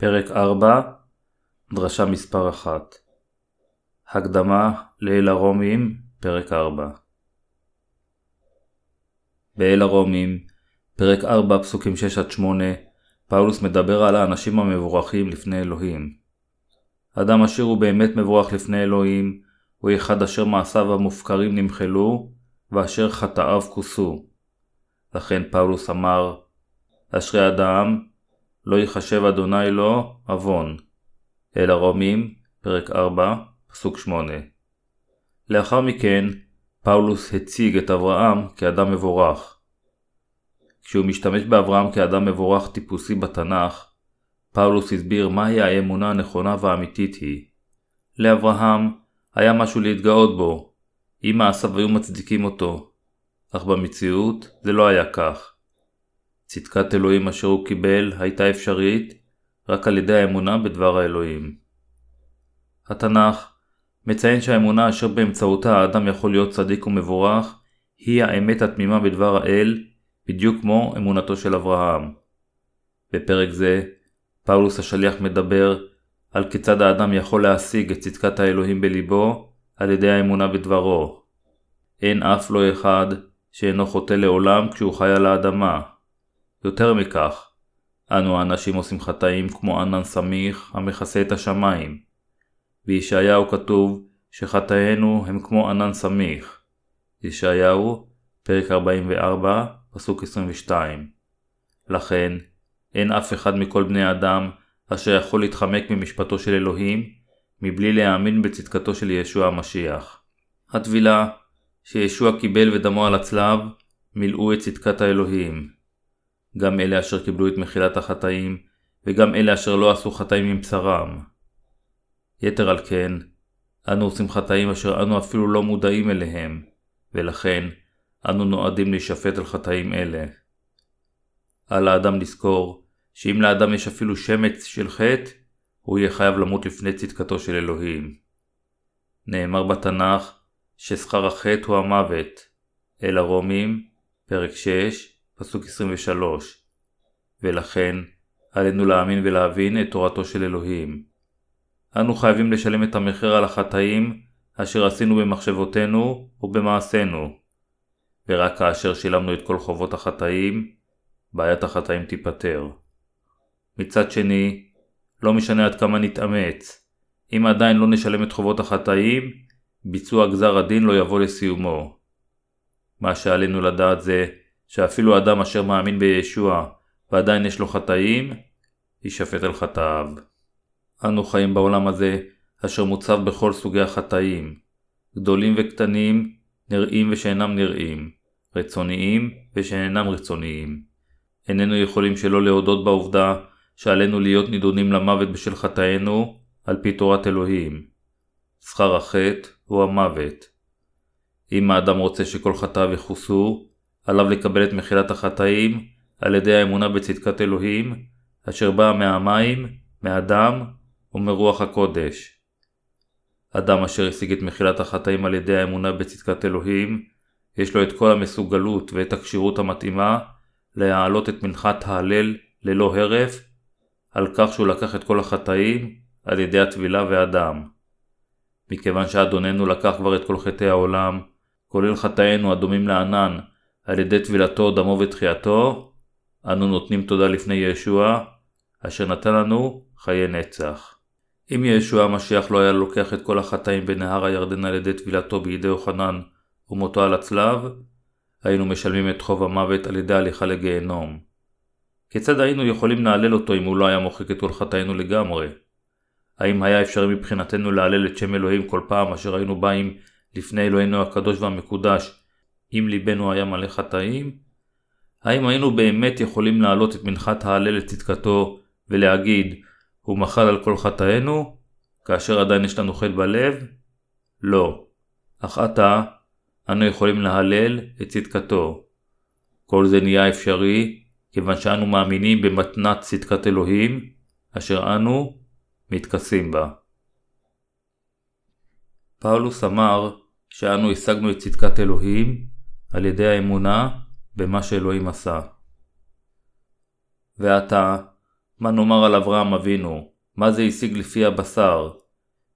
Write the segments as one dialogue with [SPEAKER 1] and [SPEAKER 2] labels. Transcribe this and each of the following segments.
[SPEAKER 1] פרק 4, דרשה מספר 1 הקדמה לאל הרומים, פרק 4 באל הרומים, פרק 4, פסוקים 6-8, פאולוס מדבר על האנשים המבורכים לפני אלוהים. אדם אשר הוא באמת מבורך לפני אלוהים, הוא אחד אשר מעשיו המופקרים נמחלו, ואשר חטאיו כוסו. לכן פאולוס אמר, אשרי אדם, לא יחשב אדוני לו עוון. אל הרומים, פרק 4, פסוק 8. לאחר מכן, פאולוס הציג את אברהם כאדם מבורך. כשהוא משתמש באברהם כאדם מבורך טיפוסי בתנ"ך, פאולוס הסביר מהי האמונה הנכונה והאמיתית היא. לאברהם היה משהו להתגאות בו, אם מעשיו היו מצדיקים אותו, אך במציאות זה לא היה כך. צדקת אלוהים אשר הוא קיבל הייתה אפשרית רק על ידי האמונה בדבר האלוהים. התנ"ך מציין שהאמונה אשר באמצעותה האדם יכול להיות צדיק ומבורך היא האמת התמימה בדבר האל, בדיוק כמו אמונתו של אברהם. בפרק זה, פאולוס השליח מדבר על כיצד האדם יכול להשיג את צדקת האלוהים בליבו על ידי האמונה בדברו. אין אף לא אחד שאינו חוטא לעולם כשהוא חי על האדמה. יותר מכך, אנו האנשים עושים חטאים כמו ענן סמיך המכסה את השמיים. בישעיהו כתוב שחטאינו הם כמו ענן סמיך. ישעיהו, פרק 44, פסוק 22. לכן, אין אף אחד מכל בני האדם אשר יכול להתחמק ממשפטו של אלוהים, מבלי להאמין בצדקתו של ישוע המשיח. הטבילה שישוע קיבל ודמו על הצלב, מילאו את צדקת האלוהים. גם אלה אשר קיבלו את מחילת החטאים, וגם אלה אשר לא עשו חטאים עם בשרם. יתר על כן, אנו עושים חטאים אשר אנו אפילו לא מודעים אליהם, ולכן אנו נועדים להישפט על חטאים אלה. על האדם לזכור שאם לאדם יש אפילו שמץ של חטא, הוא יהיה חייב למות לפני צדקתו של אלוהים. נאמר בתנ"ך ששכר החטא הוא המוות. אל הרומים, פרק 6, פסוק 23 ולכן עלינו להאמין ולהבין את תורתו של אלוהים. אנו חייבים לשלם את המחיר על החטאים אשר עשינו במחשבותינו ובמעשינו. ורק כאשר שילמנו את כל חובות החטאים, בעיית החטאים תיפתר. מצד שני, לא משנה עד כמה נתאמץ, אם עדיין לא נשלם את חובות החטאים, ביצוע גזר הדין לא יבוא לסיומו. מה שעלינו לדעת זה שאפילו אדם אשר מאמין בישוע ועדיין יש לו חטאים, יישפט על חטאיו. אנו חיים בעולם הזה אשר מוצב בכל סוגי החטאים, גדולים וקטנים, נראים ושאינם נראים, רצוניים ושאינם רצוניים. איננו יכולים שלא להודות בעובדה שעלינו להיות נידונים למוות בשל חטאינו על פי תורת אלוהים. שכר החטא הוא המוות. אם האדם רוצה שכל חטאיו יכוסו, עליו לקבל את מחילת החטאים על ידי האמונה בצדקת אלוהים, אשר באה מהמים, מהדם ומרוח הקודש. אדם אשר השיג את מחילת החטאים על ידי האמונה בצדקת אלוהים, יש לו את כל המסוגלות ואת הכשירות המתאימה להעלות את מנחת ההלל ללא הרף, על כך שהוא לקח את כל החטאים על ידי הטבילה והדם. מכיוון שאדוננו לקח כבר את כל חטאי העולם, כולל חטאינו הדומים לענן, על ידי טבילתו, דמו ותחייתו, אנו נותנים תודה לפני ישוע, אשר נתן לנו חיי נצח. אם ישוע המשיח לא היה לוקח את כל החטאים בנהר הירדן על ידי טבילתו בידי יוחנן ומותו על הצלב, היינו משלמים את חוב המוות על ידי הליכה לגיהנום. כיצד היינו יכולים להלל אותו אם הוא לא היה מוחק את כל חטאינו לגמרי? האם היה אפשרי מבחינתנו להלל את שם אלוהים כל פעם אשר היינו באים לפני אלוהינו הקדוש והמקודש אם ליבנו היה מלא חטאים? האם היינו באמת יכולים להעלות את מנחת ההלל לצדקתו ולהגיד, הוא מחל על כל חטאינו, כאשר עדיין יש לנו חטא בלב? לא. אך עתה, אנו יכולים להלל את צדקתו. כל זה נהיה אפשרי, כיוון שאנו מאמינים במתנת צדקת אלוהים, אשר אנו מתכסים בה. פאולוס אמר שאנו השגנו את צדקת אלוהים על ידי האמונה במה שאלוהים עשה. ועתה, מה נאמר על אברהם אבינו? מה זה השיג לפי הבשר?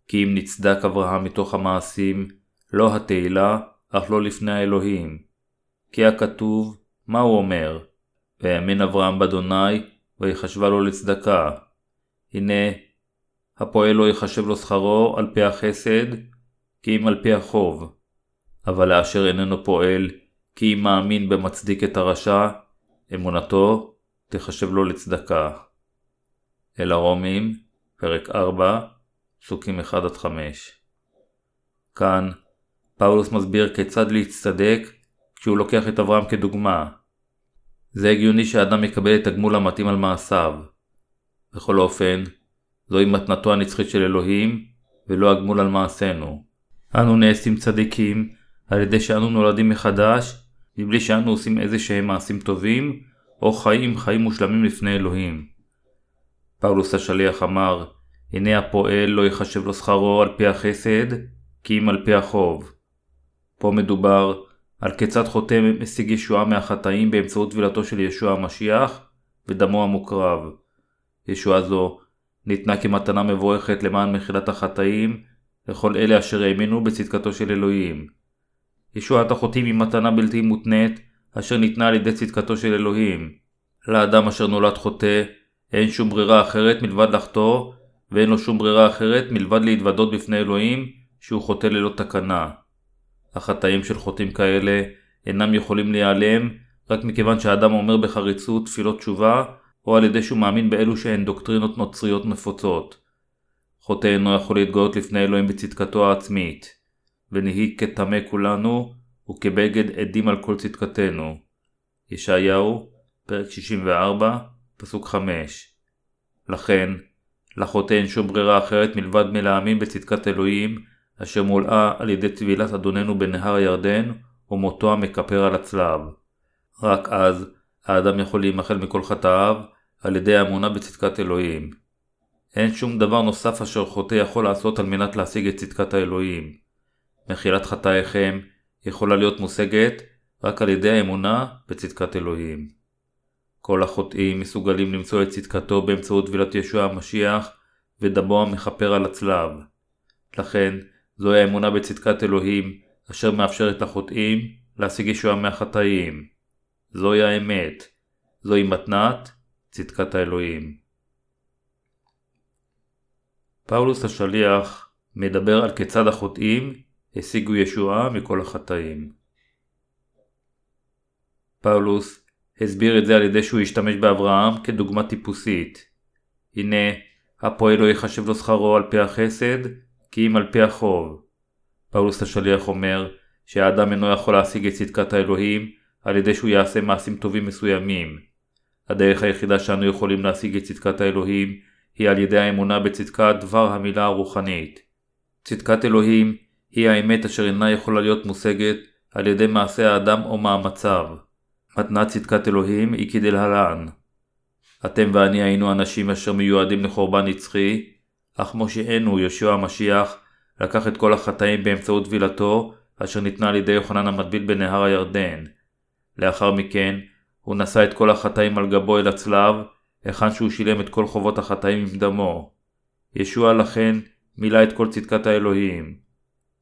[SPEAKER 1] כי אם נצדק אברהם מתוך המעשים, לא התהילה, אך לא לפני האלוהים. כי הכתוב, מה הוא אומר? ויאמין אברהם באדוני, ויחשבה לו לצדקה. הנה, הפועל לא יחשב לו שכרו על פי החסד, כי אם על פי החוב. אבל לאשר איננו פועל, כי אם מאמין במצדיק את הרשע, אמונתו תחשב לו לצדקה. אל הרומים, פרק 4, פסוקים 1-5. כאן, פאולוס מסביר כיצד להצטדק כשהוא לוקח את אברהם כדוגמה. זה הגיוני שאדם יקבל את הגמול המתאים על מעשיו. בכל אופן, זוהי מתנתו הנצחית של אלוהים, ולא הגמול על מעשינו. אנו נעשים צדיקים על ידי שאנו נולדים מחדש, מבלי שאנו עושים איזה שהם מעשים טובים, או חיים חיים מושלמים לפני אלוהים. פאולוס השליח אמר, הנה הפועל לא יחשב לו שכרו על פי החסד, כי אם על פי החוב. פה מדובר על כיצד חוטא משיג ישועה מהחטאים באמצעות טבילתו של ישוע המשיח ודמו המוקרב. ישועה זו ניתנה כמתנה מבורכת למען מחילת החטאים לכל אלה אשר האמינו בצדקתו של אלוהים. ישועת החוטאים היא מתנה בלתי מותנית אשר ניתנה על ידי צדקתו של אלוהים. לאדם אשר נולד חוטא אין שום ברירה אחרת מלבד לחטוא ואין לו שום ברירה אחרת מלבד להתוודות בפני אלוהים שהוא חוטא ללא תקנה. החטאים של חוטאים כאלה אינם יכולים להיעלם רק מכיוון שהאדם אומר בחריצות תפילות תשובה או על ידי שהוא מאמין באלו שהן דוקטרינות נוצריות נפוצות. חוטא אינו יכול להתגאות לפני אלוהים בצדקתו העצמית, ונהי כטמא כולנו, וכבגד עדים על כל צדקתנו. ישעיהו, פרק 64, פסוק 5. לכן, לחוטא אין שום ברירה אחרת מלבד מלהאמין בצדקת אלוהים, אשר מולאה על ידי טבילת אדוננו בנהר הירדן, ומותו המכפר על הצלב. רק אז, האדם יכול להימחל מכל חטאיו, על ידי האמונה בצדקת אלוהים. אין שום דבר נוסף אשר חוטא יכול לעשות על מנת להשיג את צדקת האלוהים. מחילת חטאיכם יכולה להיות מושגת רק על ידי האמונה בצדקת אלוהים. כל החוטאים מסוגלים למצוא את צדקתו באמצעות טבילת ישוע המשיח ודמו המכפר על הצלב. לכן, זוהי האמונה בצדקת אלוהים, אשר מאפשרת לחוטאים להשיג ישועה מהחטאים. זוהי האמת. זוהי מתנת צדקת האלוהים. פאולוס השליח מדבר על כיצד החוטאים השיגו ישועה מכל החטאים. פאולוס הסביר את זה על ידי שהוא השתמש באברהם כדוגמה טיפוסית. הנה, הפועל לא יחשב לו שכרו על פי החסד, כי אם על פי החוב. פאולוס השליח אומר שהאדם אינו יכול להשיג את צדקת האלוהים על ידי שהוא יעשה מעשים טובים מסוימים. הדרך היחידה שאנו יכולים להשיג את צדקת האלוהים היא על ידי האמונה בצדקת דבר המילה הרוחנית. צדקת אלוהים היא האמת אשר אינה יכולה להיות מושגת על ידי מעשה האדם או מאמציו. מתנת צדקת אלוהים היא כדלהלן אתם ואני היינו אנשים אשר מיועדים לחורבן נצחי, אך משיענו יהושע המשיח לקח את כל החטאים באמצעות טבילתו אשר ניתנה על ידי יוחנן המטביל בנהר הירדן. לאחר מכן הוא נשא את כל החטאים על גבו אל הצלב, היכן שהוא שילם את כל חובות החטאים עם דמו. ישוע לכן מילא את כל צדקת האלוהים.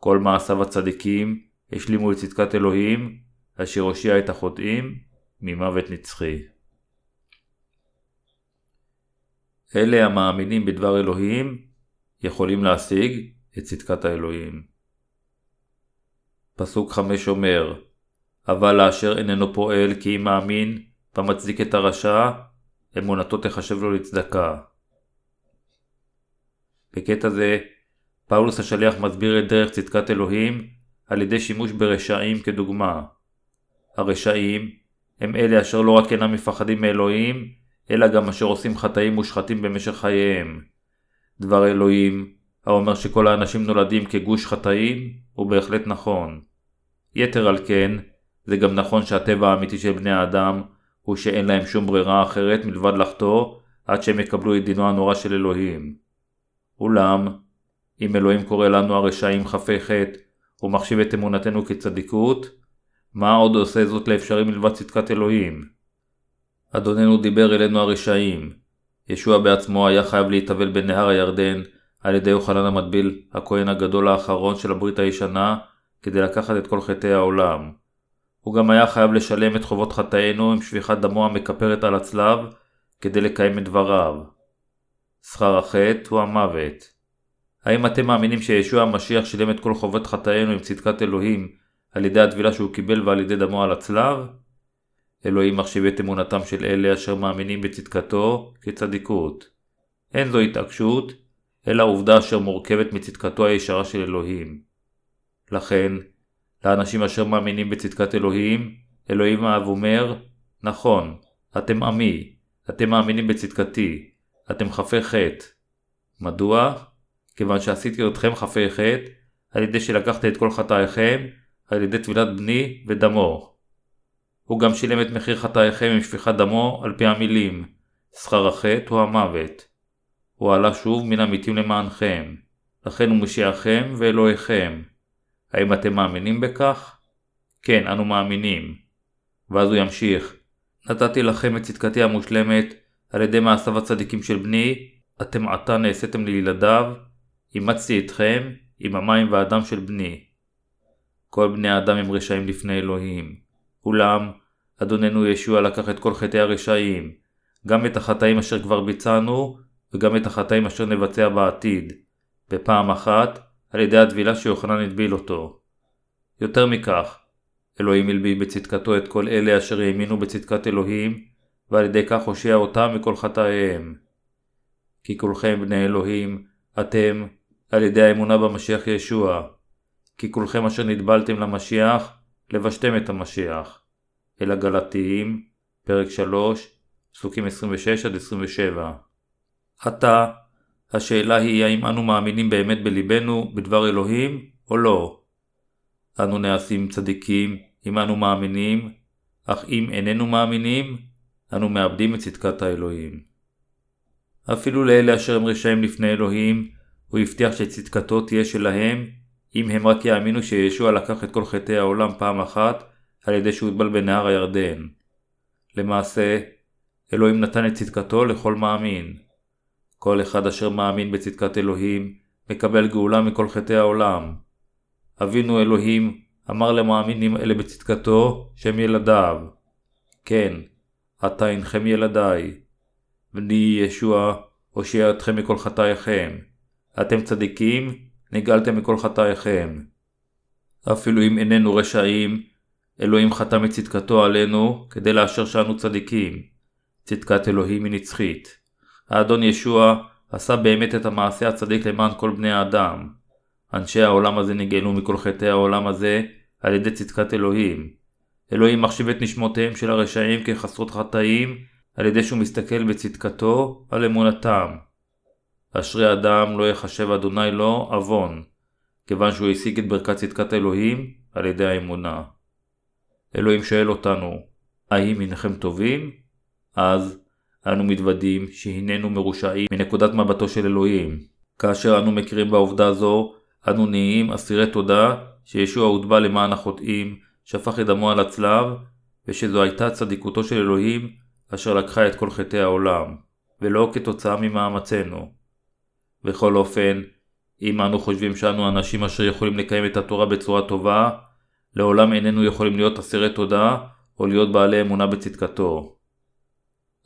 [SPEAKER 1] כל מעשיו הצדיקים השלימו את צדקת אלוהים, אשר הושיע את החוטאים ממוות נצחי. אלה המאמינים בדבר אלוהים יכולים להשיג את צדקת האלוהים. פסוק 5 אומר אבל לאשר איננו פועל כי אם מאמין ומצדיק את הרשע, אמונתו תחשב לו לצדקה. בקטע זה, פאולוס השליח מסביר את דרך צדקת אלוהים על ידי שימוש ברשעים כדוגמה. הרשעים הם אלה אשר לא רק אינם מפחדים מאלוהים, אלא גם אשר עושים חטאים מושחתים במשך חייהם. דבר אלוהים, האומר שכל האנשים נולדים כגוש חטאים, הוא בהחלט נכון. יתר על כן, זה גם נכון שהטבע האמיתי של בני האדם הוא שאין להם שום ברירה אחרת מלבד לחטוא עד שהם יקבלו את דינו הנורא של אלוהים. אולם, אם אלוהים קורא לנו הרשעים חפי חטא ומחשיב את אמונתנו כצדיקות, מה עוד עושה זאת לאפשרי מלבד צדקת אלוהים? אדוננו דיבר אלינו הרשעים. ישוע בעצמו היה חייב להתאבל בנהר הירדן על ידי יוחנן המטביל, הכהן הגדול האחרון של הברית הישנה, כדי לקחת את כל חטאי העולם. הוא גם היה חייב לשלם את חובות חטאינו עם שפיכת דמו המכפרת על הצלב, כדי לקיים את דבריו. שכר החטא הוא המוות. האם אתם מאמינים שישוע המשיח שילם את כל חובות חטאינו עם צדקת אלוהים על ידי הטבילה שהוא קיבל ועל ידי דמו על הצלב? אלוהים מחשיב את אמונתם של אלה אשר מאמינים בצדקתו כצדיקות. אין זו התעקשות, אלא עובדה אשר מורכבת מצדקתו הישרה של אלוהים. לכן, לאנשים אשר מאמינים בצדקת אלוהים, אלוהים האב אומר, נכון, אתם עמי, אתם מאמינים בצדקתי, אתם חפי חטא. מדוע? כיוון שעשיתי אתכם חפי חטא, על ידי שלקחת את כל חטאיכם, על ידי טבילת בני ודמו. הוא גם שילם את מחיר חטאיכם עם שפיכת דמו על פי המילים, שכר החטא הוא המוות. הוא עלה שוב מן המתים למענכם, לכן הוא משיעכם ואלוהיכם. האם אתם מאמינים בכך? כן, אנו מאמינים. ואז הוא ימשיך, נתתי לכם את צדקתי המושלמת על ידי מעשיו הצדיקים של בני, אתם עתה נעשיתם לילדיו, אימצתי אתכם עם המים והדם של בני. כל בני האדם הם רשעים לפני אלוהים. אולם, אדוננו ישוע לקח את כל חטאי הרשעים, גם את החטאים אשר כבר ביצענו, וגם את החטאים אשר נבצע בעתיד, בפעם אחת, על ידי הטבילה שיוחנן הטביל אותו. יותר מכך, אלוהים הלביש בצדקתו את כל אלה אשר האמינו בצדקת אלוהים, ועל ידי כך הושיע אותם מכל חטאיהם. כי כולכם בני אלוהים, אתם, על ידי האמונה במשיח ישוע. כי כולכם אשר נטבלתם למשיח, לבשתם את המשיח. אל הגלתיים, פרק 3, פסוקים 26-27. עתה, השאלה היא האם אנו מאמינים באמת בלבנו בדבר אלוהים או לא. אנו נעשים צדיקים אם אנו מאמינים, אך אם איננו מאמינים, אנו מאבדים את צדקת האלוהים. אפילו לאלה אשר הם רשעים לפני אלוהים, הוא הבטיח שצדקתו תהיה שלהם, אם הם רק יאמינו שישוע לקח את כל חטאי העולם פעם אחת, על ידי שהוטבל בנהר הירדן. למעשה, אלוהים נתן את צדקתו לכל מאמין. כל אחד אשר מאמין בצדקת אלוהים, מקבל גאולה מכל חטאי העולם. אבינו אלוהים אמר למאמינים אלה בצדקתו שהם ילדיו. כן, עתה אינכם ילדיי. בני ישוע הושיע אתכם מכל חטאיכם. אתם צדיקים, נגאלתם מכל חטאיכם. אפילו אם איננו רשעים, אלוהים חתם את צדקתו עלינו כדי לאשר שאנו צדיקים. צדקת אלוהים היא נצחית. האדון ישוע עשה באמת את המעשה הצדיק למען כל בני האדם. אנשי העולם הזה נגאלו מכל חטאי העולם הזה על ידי צדקת אלוהים. אלוהים מחשיב את נשמותיהם של הרשעים כחסרות חטאים על ידי שהוא מסתכל בצדקתו על אמונתם. אשרי אדם לא יחשב אדוני לו עוון, כיוון שהוא השיג את ברכת צדקת אלוהים על ידי האמונה. אלוהים שואל אותנו, האם הנכם טובים? אז אנו מתוודים שהננו מרושעים מנקודת מבטו של אלוהים. כאשר אנו מכירים בעובדה זו, אנו נהיים אסירי תודה שישוע הוטבע למען החוטאים, שפך את דמו על הצלב, ושזו הייתה צדיקותו של אלוהים, אשר לקחה את כל חטאי העולם, ולא כתוצאה ממאמצינו. בכל אופן, אם אנו חושבים שאנו אנשים אשר יכולים לקיים את התורה בצורה טובה, לעולם איננו יכולים להיות אסירי תודה, או להיות בעלי אמונה בצדקתו.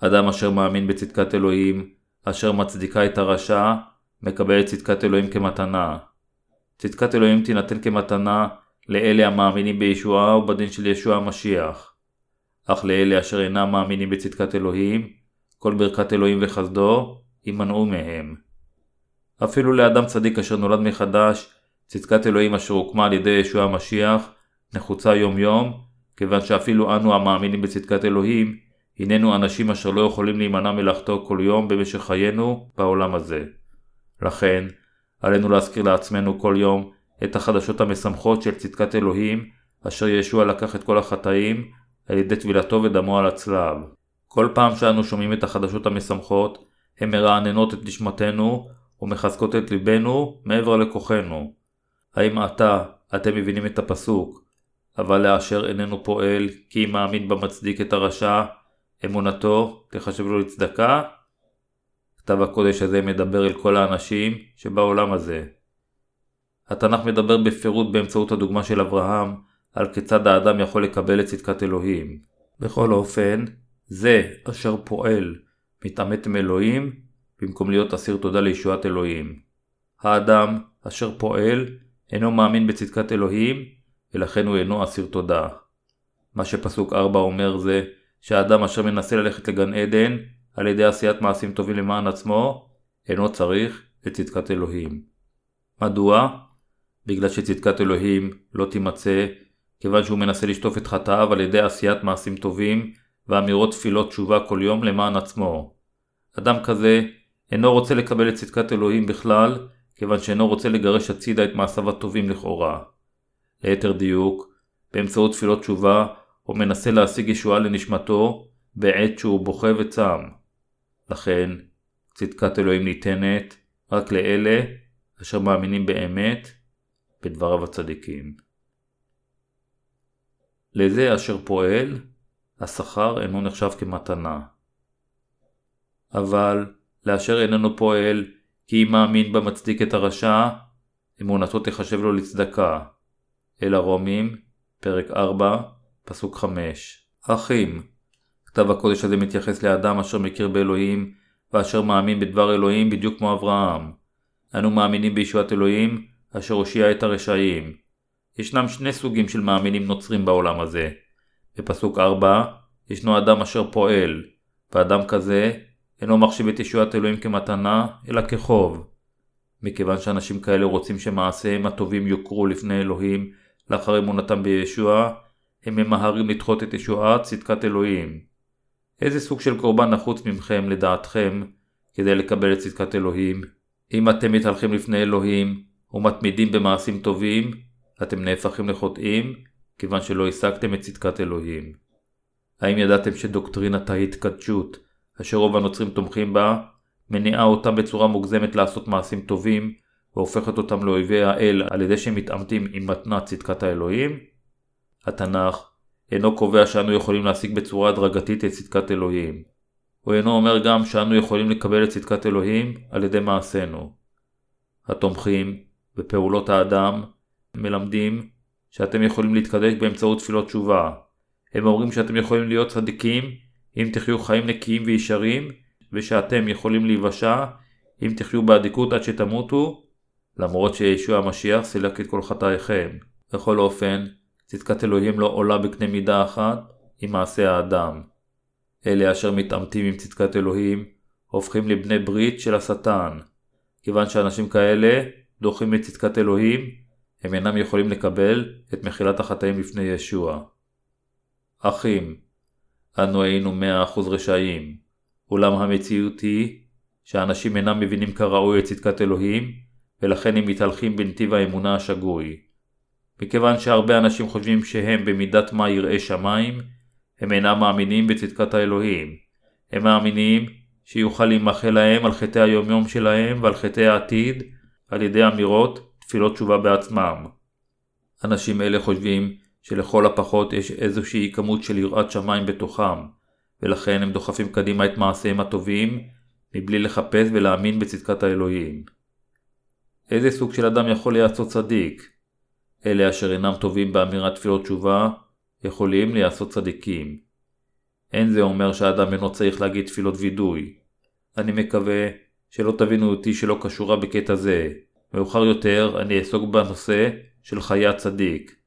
[SPEAKER 1] אדם אשר מאמין בצדקת אלוהים, אשר מצדיקה את הרשע, מקבל את צדקת אלוהים כמתנה. צדקת אלוהים תינתן כמתנה לאלה המאמינים בישועה ובדין של ישוע המשיח. אך לאלה אשר אינם מאמינים בצדקת אלוהים, כל ברכת אלוהים וחסדו יימנעו מהם. אפילו לאדם צדיק אשר נולד מחדש, צדקת אלוהים אשר הוקמה על ידי ישוע המשיח, נחוצה יום יום, כיוון שאפילו אנו המאמינים בצדקת אלוהים, הננו אנשים אשר לא יכולים להימנע מלחטוא כל יום במשך חיינו בעולם הזה. לכן, עלינו להזכיר לעצמנו כל יום את החדשות המשמחות של צדקת אלוהים, אשר ישוע לקח את כל החטאים על ידי טבילתו ודמו על הצלב. כל פעם שאנו שומעים את החדשות המשמחות, הן מרעננות את נשמתנו ומחזקות את ליבנו מעבר לכוחנו. האם עתה אתם מבינים את הפסוק, אבל לאשר איננו פועל כי אם מאמין במצדיק את הרשע, אמונתו תחשב לו לצדקה? כתב הקודש הזה מדבר אל כל האנשים שבעולם הזה. התנ"ך מדבר בפירוט באמצעות הדוגמה של אברהם על כיצד האדם יכול לקבל את צדקת אלוהים. בכל אופן, זה אשר פועל מתעמת עם אלוהים במקום להיות אסיר תודה לישועת אלוהים. האדם אשר פועל אינו מאמין בצדקת אלוהים ולכן הוא אינו אסיר תודה. מה שפסוק 4 אומר זה שהאדם אשר מנסה ללכת לגן עדן על ידי עשיית מעשים טובים למען עצמו אינו צריך את צדקת אלוהים. מדוע? בגלל שצדקת אלוהים לא תימצא כיוון שהוא מנסה לשטוף את חטאיו על ידי עשיית מעשים טובים ואמירות תפילות תשובה כל יום למען עצמו. אדם כזה אינו רוצה לקבל את צדקת אלוהים בכלל, כיוון שאינו רוצה לגרש הצידה את מעשיו הטובים לכאורה. ליתר דיוק, באמצעות תפילות תשובה, הוא מנסה להשיג ישועה לנשמתו בעת שהוא בוכה וצם. לכן, צדקת אלוהים ניתנת רק לאלה אשר מאמינים באמת בדבריו הצדיקים. לזה אשר פועל, השכר אינו נחשב כמתנה. אבל לאשר איננו פועל, כי אם מאמין בה מצדיק את הרשע, אמונתו תחשב לו לצדקה. אל הרומים, פרק 4, פסוק 5. אחים, כתב הקודש הזה מתייחס לאדם אשר מכיר באלוהים, ואשר מאמין בדבר אלוהים בדיוק כמו אברהם. אנו מאמינים בישועת אלוהים, אשר הושיע את הרשעים. ישנם שני סוגים של מאמינים נוצרים בעולם הזה. בפסוק 4, ישנו אדם אשר פועל, ואדם כזה אינו מחשיב את ישועת אלוהים כמתנה, אלא כחוב. מכיוון שאנשים כאלה רוצים שמעשיהם הטובים יוכרו לפני אלוהים לאחר אמונתם בישוע, הם ממהרים לדחות את ישועת צדקת אלוהים. איזה סוג של קורבן נחוץ ממכם לדעתכם כדי לקבל את צדקת אלוהים? אם אתם מתהלכים לפני אלוהים ומתמידים במעשים טובים, אתם נהפכים לחוטאים, כיוון שלא השגתם את צדקת אלוהים. האם ידעתם שדוקטרינת ההתקדשות, אשר רוב הנוצרים תומכים בה, מניעה אותם בצורה מוגזמת לעשות מעשים טובים, והופכת אותם לאויבי האל על ידי שהם מתעמתים עם מתנת צדקת האלוהים? התנ"ך אינו קובע שאנו יכולים להשיג בצורה הדרגתית את צדקת אלוהים. הוא אינו אומר גם שאנו יכולים לקבל את צדקת אלוהים על ידי מעשינו. התומכים בפעולות האדם מלמדים שאתם יכולים להתקדש באמצעות תפילות תשובה. הם אומרים שאתם יכולים להיות צדיקים אם תחיו חיים נקיים וישרים, ושאתם יכולים להיוושע אם תחיו באדיקות עד שתמותו, למרות שישוע המשיח סילק את כל חטאיכם. בכל אופן, צדקת אלוהים לא עולה בקנה מידה אחת עם מעשה האדם. אלה אשר מתעמתים עם צדקת אלוהים, הופכים לבני ברית של השטן. כיוון שאנשים כאלה דוחים את צדקת אלוהים, הם אינם יכולים לקבל את מחילת החטאים לפני ישוע. אחים, אנו היינו מאה אחוז רשעים, אולם המציאות היא שאנשים אינם מבינים כראוי את צדקת אלוהים, ולכן הם מתהלכים בנתיב האמונה השגוי. מכיוון שהרבה אנשים חושבים שהם במידת מה יראי שמיים, הם אינם מאמינים בצדקת האלוהים. הם מאמינים שיוכל להימחל להם על חטאי היומיום שלהם ועל חטאי העתיד על ידי אמירות תפילות תשובה בעצמם. אנשים אלה חושבים שלכל הפחות יש איזושהי כמות של יראת שמיים בתוכם, ולכן הם דוחפים קדימה את מעשיהם הטובים, מבלי לחפש ולהאמין בצדקת האלוהים. איזה סוג של אדם יכול להיעשות צדיק? אלה אשר אינם טובים באמירת תפילות תשובה, יכולים להיעשות צדיקים. אין זה אומר שהאדם אינו צריך להגיד תפילות וידוי. אני מקווה שלא תבינו אותי שלא קשורה בקטע זה. מאוחר יותר אני אעסוק בנושא של חיי הצדיק.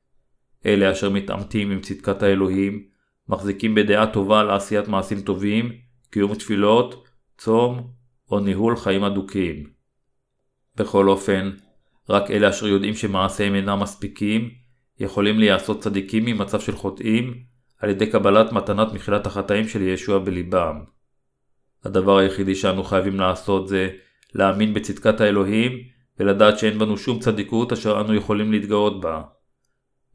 [SPEAKER 1] אלה אשר מתעמתים עם צדקת האלוהים, מחזיקים בדעה טובה לעשיית מעשים טובים, קיום תפילות, צום או ניהול חיים אדוקים. בכל אופן, רק אלה אשר יודעים שמעשיהם אינם מספיקים, יכולים להיעשות צדיקים ממצב של חוטאים, על ידי קבלת מתנת מחילת החטאים של ישוע בליבם. הדבר היחידי שאנו חייבים לעשות זה להאמין בצדקת האלוהים ולדעת שאין בנו שום צדיקות אשר אנו יכולים להתגאות בה.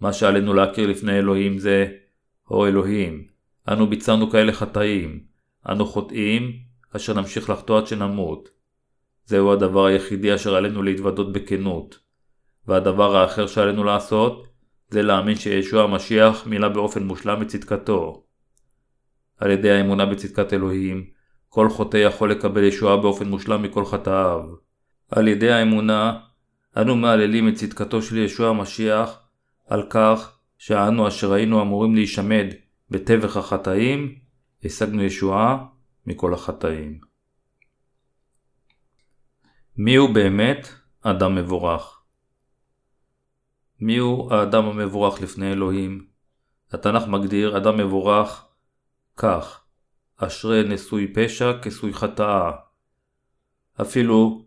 [SPEAKER 1] מה שעלינו להכיר לפני אלוהים זה, הו אלוהים, אנו ביצענו כאלה חטאים, אנו חוטאים, אשר נמשיך לחטוא עד שנמות. זהו הדבר היחידי אשר עלינו להתוודות בכנות. והדבר האחר שעלינו לעשות, זה להאמין שישוע המשיח מילא באופן מושלם את צדקתו. על ידי האמונה בצדקת אלוהים, כל חוטא יכול לקבל ישועה באופן מושלם מכל חטאיו. על ידי האמונה, אנו מהללים את צדקתו של ישוע המשיח על כך שאנו אשר היינו אמורים להישמד בטבח החטאים, השגנו ישועה מכל החטאים. מיהו באמת אדם מבורך? מיהו האדם המבורך לפני אלוהים? התנ"ך מגדיר אדם מבורך כך אשרי נשוי פשע כסוי חטאה. אפילו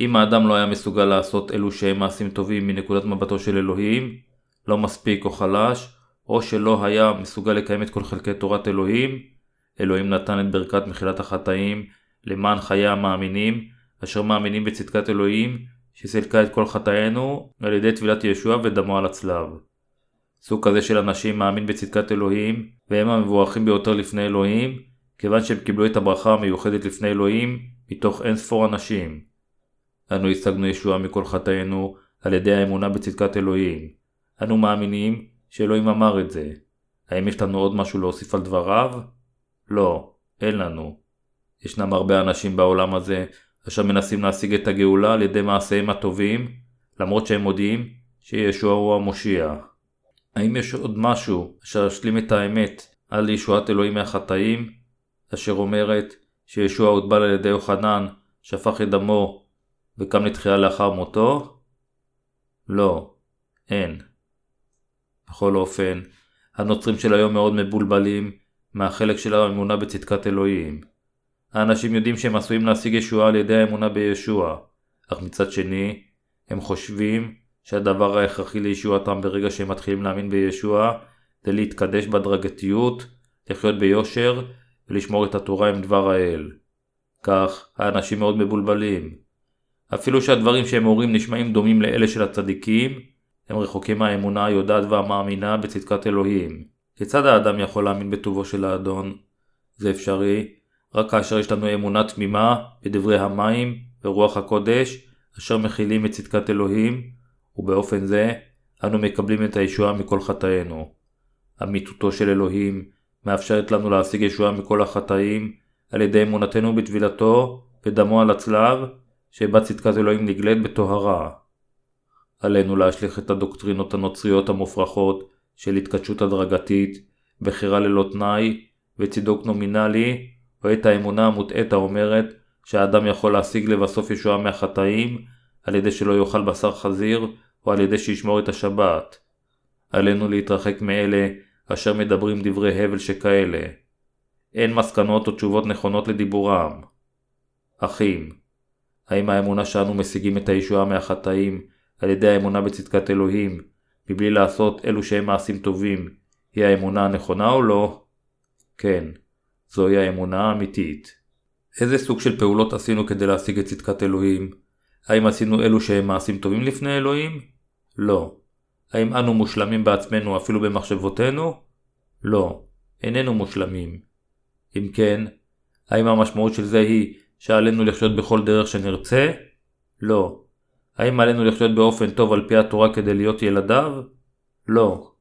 [SPEAKER 1] אם האדם לא היה מסוגל לעשות אלו שהם מעשים טובים מנקודת מבטו של אלוהים, לא מספיק או חלש, או שלא היה מסוגל לקיים את כל חלקי תורת אלוהים, אלוהים נתן את ברכת מחילת החטאים למען חיי המאמינים, אשר מאמינים בצדקת אלוהים, שסילקה את כל חטאינו על ידי טבילת ישוע ודמו על הצלב. סוג כזה של אנשים מאמין בצדקת אלוהים, והם המבורכים ביותר לפני אלוהים, כיוון שהם קיבלו את הברכה המיוחדת לפני אלוהים, מתוך אין ספור אנשים. אנו השגנו ישועה מכל חטאינו על ידי האמונה בצדקת אלוהים. אנו מאמינים שאלוהים אמר את זה. האם יש לנו עוד משהו להוסיף על דבריו? לא, אין לנו. ישנם הרבה אנשים בעולם הזה אשר מנסים להשיג את הגאולה על ידי מעשיהם הטובים, למרות שהם מודיעים שישוע הוא המושיע. האם יש עוד משהו אשר ישלים את האמת על ישועת אלוהים מהחטאים, אשר אומרת שישוע הוטבל על ידי יוחנן, שפך את דמו וקם לתחייה לאחר מותו? לא, אין. בכל אופן, הנוצרים של היום מאוד מבולבלים מהחלק של האמונה בצדקת אלוהים. האנשים יודעים שהם עשויים להשיג ישועה על ידי האמונה בישוע, אך מצד שני, הם חושבים שהדבר ההכרחי לישועתם ברגע שהם מתחילים להאמין בישוע, זה להתקדש בהדרגתיות, לחיות ביושר ולשמור את התורה עם דבר האל. כך, האנשים מאוד מבולבלים. אפילו שהדברים שהם אומרים נשמעים דומים לאלה של הצדיקים, הם רחוקים מהאמונה היודעת והמאמינה בצדקת אלוהים. כיצד האדם יכול להאמין בטובו של האדון? זה אפשרי רק כאשר יש לנו אמונה תמימה בדברי המים ורוח הקודש, אשר מכילים את צדקת אלוהים, ובאופן זה אנו מקבלים את הישועה מכל חטאינו. אמיתותו של אלוהים מאפשרת לנו להשיג ישועה מכל החטאים על ידי אמונתנו בטבילתו ודמו על הצלב, שבה צדקת אלוהים נגלית בטהרה. עלינו להשליך את הדוקטרינות הנוצריות המופרכות של התקדשות הדרגתית, בחירה ללא תנאי וצידוק נומינלי, או את האמונה המוטעית האומרת שהאדם יכול להשיג לבסוף ישועה מהחטאים על ידי שלא יאכל בשר חזיר או על ידי שישמור את השבת. עלינו להתרחק מאלה אשר מדברים דברי הבל שכאלה. אין מסקנות או תשובות נכונות לדיבורם. אחים, האם האמונה שאנו משיגים את הישועה מהחטאים על ידי האמונה בצדקת אלוהים, מבלי לעשות אלו שהם מעשים טובים, היא האמונה הנכונה או לא? כן, זוהי האמונה האמיתית. איזה סוג של פעולות עשינו כדי להשיג את צדקת אלוהים? האם עשינו אלו שהם מעשים טובים לפני אלוהים? לא. האם אנו מושלמים בעצמנו אפילו במחשבותינו? לא. איננו מושלמים. אם כן, האם המשמעות של זה היא שעלינו לחיות בכל דרך שנרצה? לא. האם עלינו לחיות באופן טוב על פי התורה כדי להיות ילדיו? לא.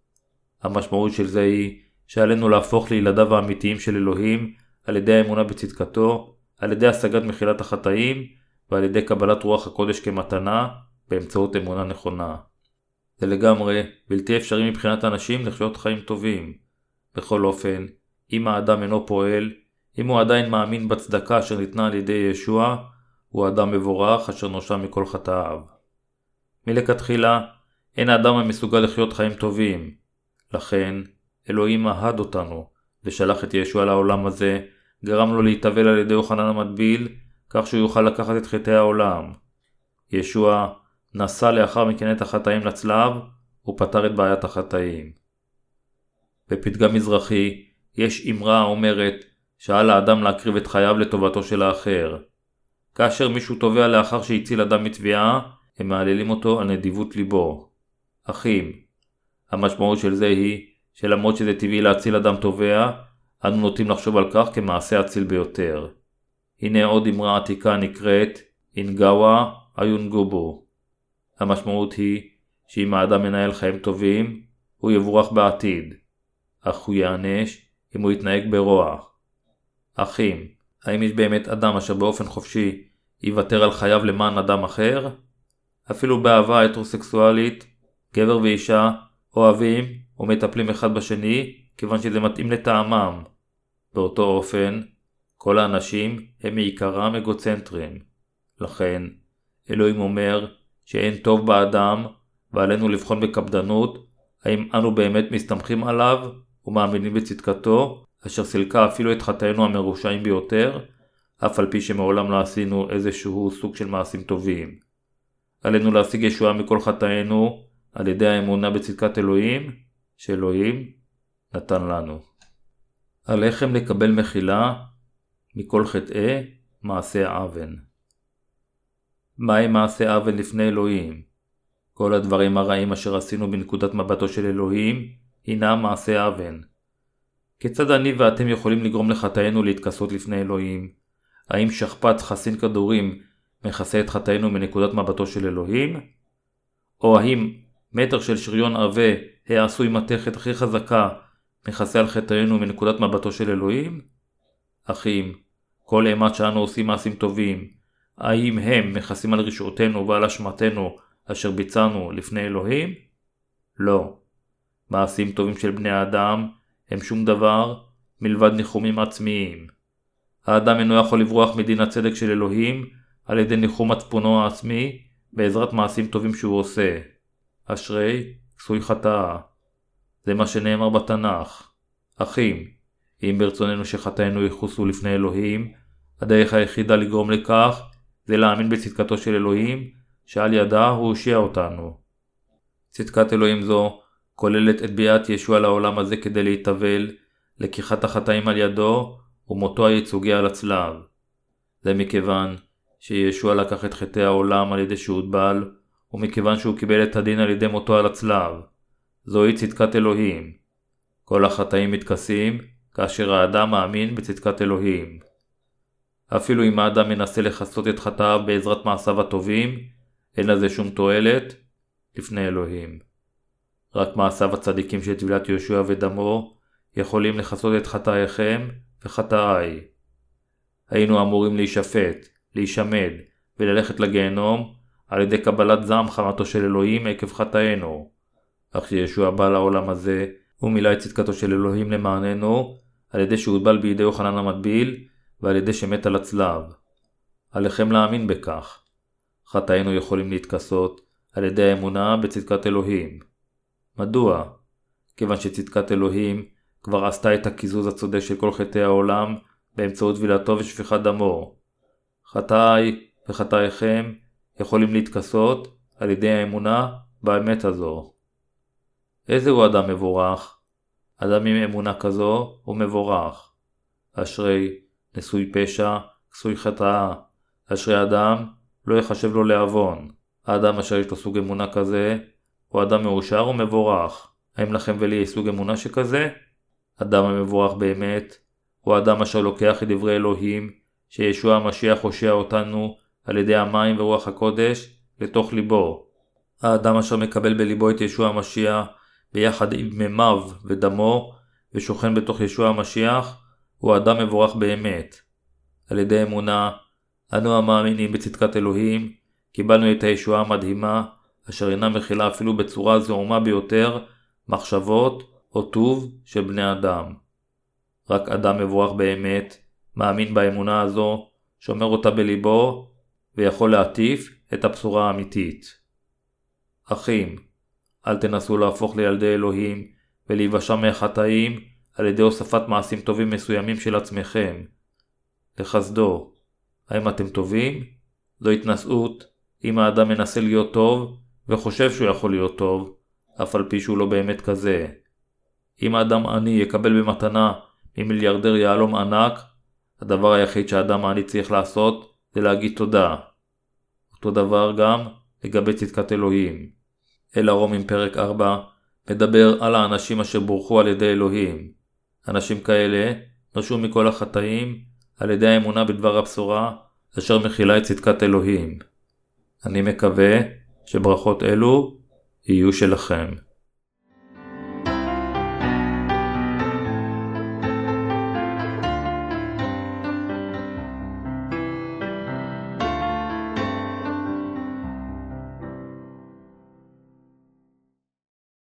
[SPEAKER 1] המשמעות של זה היא שעלינו להפוך לילדיו האמיתיים של אלוהים על ידי האמונה בצדקתו, על ידי השגת מחילת החטאים ועל ידי קבלת רוח הקודש כמתנה באמצעות אמונה נכונה. זה לגמרי בלתי אפשרי מבחינת אנשים לחיות חיים טובים. בכל אופן, אם האדם אינו פועל, אם הוא עדיין מאמין בצדקה אשר ניתנה על ידי ישוע, הוא אדם מבורך אשר נושע מכל חטאיו. מלכתחילה, אין האדם המסוגל לחיות חיים טובים. לכן, אלוהים אהד אותנו, ושלח את ישוע לעולם הזה, גרם לו להתאבל על ידי יוחנן המטביל, כך שהוא יוכל לקחת את חטאי העולם. ישוע נשא לאחר מכן את החטאים לצלב, ופתר את בעיית החטאים. בפתגם מזרחי, יש אמרה האומרת שעל האדם להקריב את חייו לטובתו של האחר. כאשר מישהו תובע לאחר שהציל אדם מתביעה, הם מעללים אותו על נדיבות ליבו. אחים, המשמעות של זה היא שלמרות שזה טבעי להציל אדם תובע, אנו נוטים לחשוב על כך כמעשה אציל ביותר. הנה עוד אמרה עתיקה נקראת אינגאווה איונגובו. המשמעות היא שאם האדם מנהל חיים טובים, הוא יבורך בעתיד, אך הוא ייענש אם הוא יתנהג ברוע. אחים, האם יש באמת אדם אשר באופן חופשי יוותר על חייו למען אדם אחר? אפילו באהבה הטרוסקסואלית, גבר ואישה אוהבים ומטפלים אחד בשני כיוון שזה מתאים לטעמם. באותו אופן, כל האנשים הם מעיקרם אגוצנטרים. לכן, אלוהים אומר שאין טוב באדם ועלינו לבחון בקפדנות האם אנו באמת מסתמכים עליו ומאמינים בצדקתו, אשר סילקה אפילו את חטאינו המרושעים ביותר, אף על פי שמעולם לא עשינו איזשהו סוג של מעשים טובים. עלינו להשיג ישועה מכל חטאינו על ידי האמונה בצדקת אלוהים, שאלוהים נתן לנו. עליכם לקבל מחילה מכל חטאי מעשה אבן. מהי מעשה אבן לפני אלוהים? כל הדברים הרעים אשר עשינו בנקודת מבטו של אלוהים, הינם מעשה אבן. כיצד אני ואתם יכולים לגרום לחטאינו להתכסות לפני אלוהים? האם שכפ"ץ חסין כדורים מכסה את חטאינו מנקודת מבטו של אלוהים? או האם מטר של שריון עבה העשוי מתכת הכי חזקה מכסה על חטאינו מנקודת מבטו של אלוהים? אחים, כל אימת שאנו עושים מעשים טובים, האם הם מכסים על רשעותנו ועל אשמתנו אשר ביצענו לפני אלוהים? לא. מעשים טובים של בני האדם הם שום דבר מלבד ניחומים עצמיים. האדם אינו יכול לברוח מדין הצדק של אלוהים על ידי ניחום מצפונו העצמי בעזרת מעשים טובים שהוא עושה. אשרי כסוי חטאה. זה מה שנאמר בתנ"ך. אחים, אם ברצוננו שחטאינו יכוסו לפני אלוהים, הדרך היחידה לגרום לכך זה להאמין בצדקתו של אלוהים, שעל ידה הוא הושיע אותנו. צדקת אלוהים זו כוללת את ביאת ישוע לעולם הזה כדי להתאבל, לקיחת החטאים על ידו ומותו הייצוגי על הצלב. זה מכיוון שישוע לקח את חטאי העולם על ידי שהוטבל, ומכיוון שהוא קיבל את הדין על ידי מותו על הצלב. זוהי צדקת אלוהים. כל החטאים מתכסים כאשר האדם מאמין בצדקת אלוהים. אפילו אם האדם מנסה לכסות את חטאיו בעזרת מעשיו הטובים, אין לזה שום תועלת לפני אלוהים. רק מעשיו הצדיקים של טבילת יהושע ודמו יכולים לכסות את חטאיכם וחטאיי. היינו אמורים להישפט, להישמד וללכת לגיהנום על ידי קבלת זעם חמתו של אלוהים עקב חטאינו. אך כשישוע בא לעולם הזה, הוא מילא את צדקתו של אלוהים למעננו, על ידי שהוטבל בידי יוחנן המטביל, ועל ידי שמת על הצלב. עליכם להאמין בכך. חטאינו יכולים להתכסות על ידי האמונה בצדקת אלוהים. מדוע? כיוון שצדקת אלוהים כבר עשתה את הקיזוז הצודק של כל חטאי העולם באמצעות טבילתו ושפיכת דמו. חטאי וחטאיכם יכולים להתכסות על ידי האמונה באמת הזו. איזהו אדם מבורך? אדם עם אמונה כזו הוא מבורך. אשרי נשוי פשע, כסוי חטאה. אשרי אדם לא יחשב לו לעוון. האדם אשר יש לו סוג אמונה כזה, הוא אדם מאושר ומבורך. האם לכם ולי יש סוג אמונה שכזה? אדם המבורך באמת, הוא אדם אשר לוקח את דברי אלוהים, שישוע המשיח הושע אותנו על ידי המים ורוח הקודש, לתוך ליבו. האדם אשר מקבל בליבו את ישוע המשיח, ביחד עם מימיו ודמו, ושוכן בתוך ישוע המשיח, הוא אדם מבורך באמת. על ידי אמונה, אנו המאמינים בצדקת אלוהים, קיבלנו את הישועה המדהימה, אשר אינה מכילה אפילו בצורה זעומה ביותר, מחשבות או טוב של בני אדם. רק אדם מבורך באמת, מאמין באמונה הזו, שומר אותה בליבו, ויכול להטיף את הבשורה האמיתית. אחים, אל תנסו להפוך לילדי אלוהים ולהיוושע מהחטאים על ידי הוספת מעשים טובים מסוימים של עצמכם. לחסדו, האם אתם טובים? זו התנשאות אם האדם מנסה להיות טוב וחושב שהוא יכול להיות טוב, אף על פי שהוא לא באמת כזה. אם האדם עני יקבל במתנה ממיליארדר יהלום ענק, הדבר היחיד שהאדם העני צריך לעשות זה להגיד תודה. אותו דבר גם לגבי צדקת אלוהים. אל הרומים פרק 4 מדבר על האנשים אשר בורכו על ידי אלוהים. אנשים כאלה נושעו מכל החטאים על ידי האמונה בדבר הבשורה אשר מכילה את צדקת אלוהים. אני מקווה שברכות אלו יהיו שלכם.